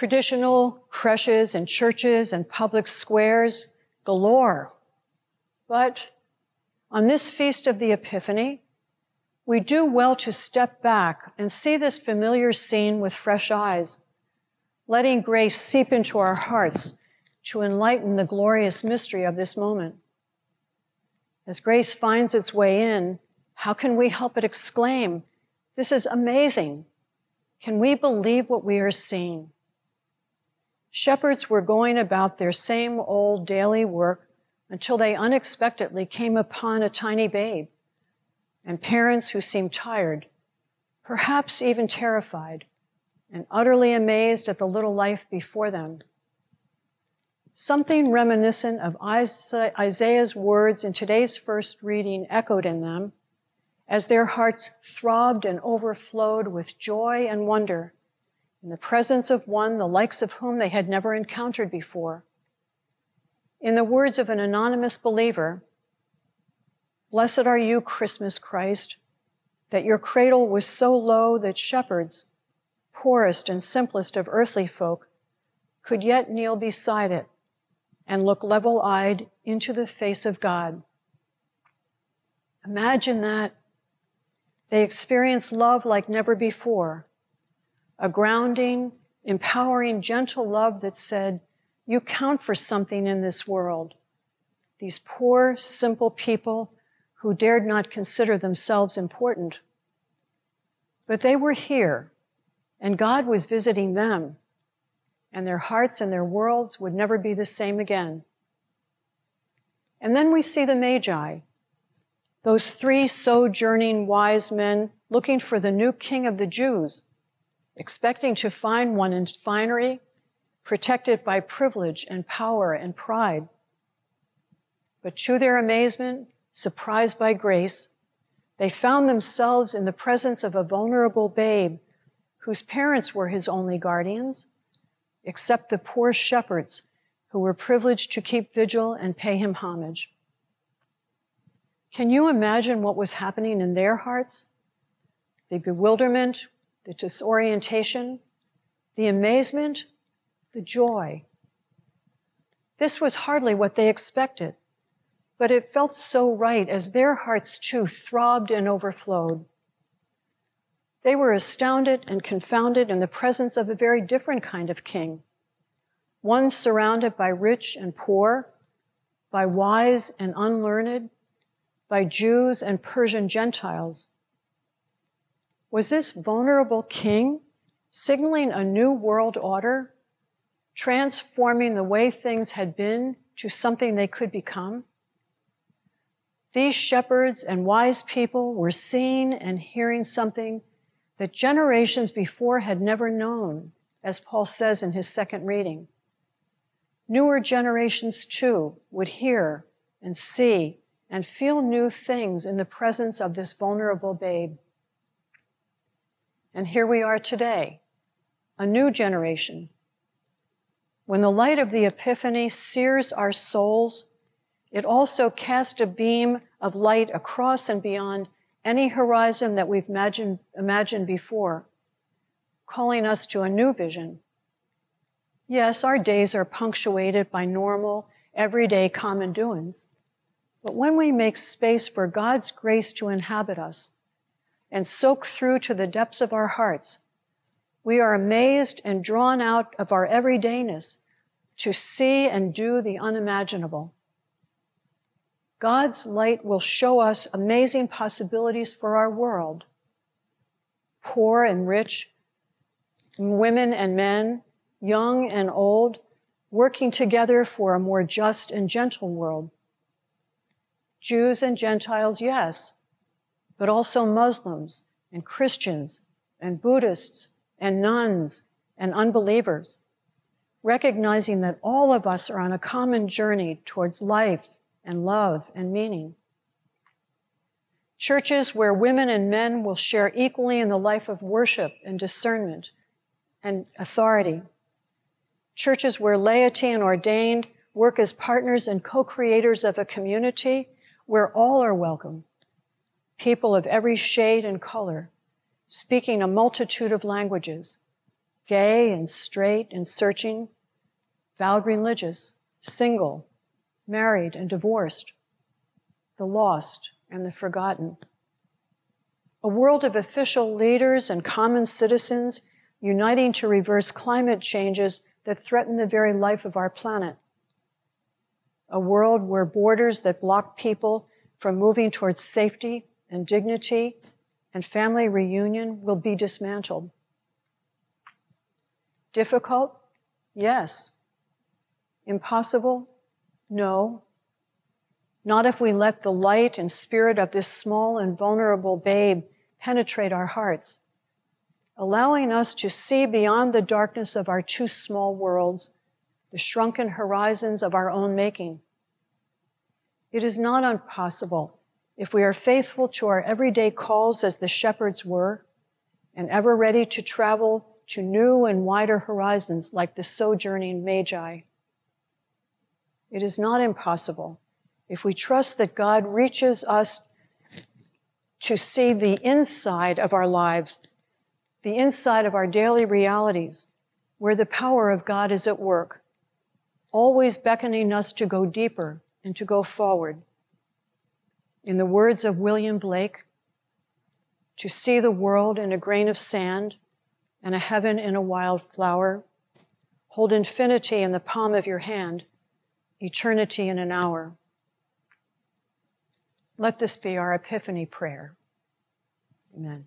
traditional creches and churches and public squares galore. But on this feast of the Epiphany, we do well to step back and see this familiar scene with fresh eyes, letting grace seep into our hearts to enlighten the glorious mystery of this moment. As grace finds its way in, how can we help but exclaim, This is amazing! Can we believe what we are seeing? Shepherds were going about their same old daily work until they unexpectedly came upon a tiny babe and parents who seemed tired, perhaps even terrified, and utterly amazed at the little life before them. Something reminiscent of Isaiah's words in today's first reading echoed in them as their hearts throbbed and overflowed with joy and wonder in the presence of one the likes of whom they had never encountered before. In the words of an anonymous believer, Blessed are you, Christmas Christ, that your cradle was so low that shepherds, poorest and simplest of earthly folk, could yet kneel beside it and look level eyed into the face of God. Imagine that. They experienced love like never before a grounding, empowering, gentle love that said, You count for something in this world. These poor, simple people who dared not consider themselves important. But they were here, and God was visiting them, and their hearts and their worlds would never be the same again. And then we see the Magi, those three sojourning wise men looking for the new king of the Jews, expecting to find one in finery, protected by privilege and power and pride. But to their amazement, surprised by grace, they found themselves in the presence of a vulnerable babe whose parents were his only guardians, except the poor shepherds who were privileged to keep vigil and pay him homage. Can you imagine what was happening in their hearts? The bewilderment, the disorientation, the amazement, the joy. This was hardly what they expected but it felt so right as their hearts too throbbed and overflowed. They were astounded and confounded in the presence of a very different kind of king, one surrounded by rich and poor, by wise and unlearned, by Jews and Persian Gentiles. Was this vulnerable king signaling a new world order, transforming the way things had been to something they could become? These shepherds and wise people were seeing and hearing something that generations before had never known, as Paul says in his second reading. Newer generations too would hear and see and feel new things in the presence of this vulnerable babe. And here we are today, a new generation. When the light of the Epiphany sears our souls it also casts a beam of light across and beyond any horizon that we've imagined, imagined before, calling us to a new vision. Yes, our days are punctuated by normal, everyday common doings. But when we make space for God's grace to inhabit us and soak through to the depths of our hearts, we are amazed and drawn out of our everydayness to see and do the unimaginable. God's light will show us amazing possibilities for our world. Poor and rich, women and men, young and old, working together for a more just and gentle world. Jews and Gentiles, yes, but also Muslims and Christians and Buddhists and nuns and unbelievers, recognizing that all of us are on a common journey towards life and love and meaning. Churches where women and men will share equally in the life of worship and discernment and authority. Churches where laity and ordained work as partners and co-creators of a community where all are welcome. People of every shade and color, speaking a multitude of languages. gay and straight and searching, vowed religious, single, married and divorced, the lost and the forgotten. A world of official leaders and common citizens uniting to reverse climate changes that threaten the very life of our planet. A world where borders that block people from moving towards safety and dignity and family reunion will be dismantled. Difficult? Yes. Impossible? No. Not if we let the light and spirit of this small and vulnerable babe penetrate our hearts, allowing us to see beyond the darkness of our too small worlds, the shrunken horizons of our own making. It is not impossible if we are faithful to our everyday calls as the shepherds were, and ever ready to travel to new and wider horizons like the sojourning Magi. It is not impossible if we trust that God reaches us to see the inside of our lives, the inside of our daily realities, where the power of God is at work, always beckoning us to go deeper and to go forward. In the words of William Blake, to see the world in a grain of sand and a heaven in a wild flower, hold infinity in the palm of your hand, eternity in an hour. Let this be our epiphany prayer. Amen.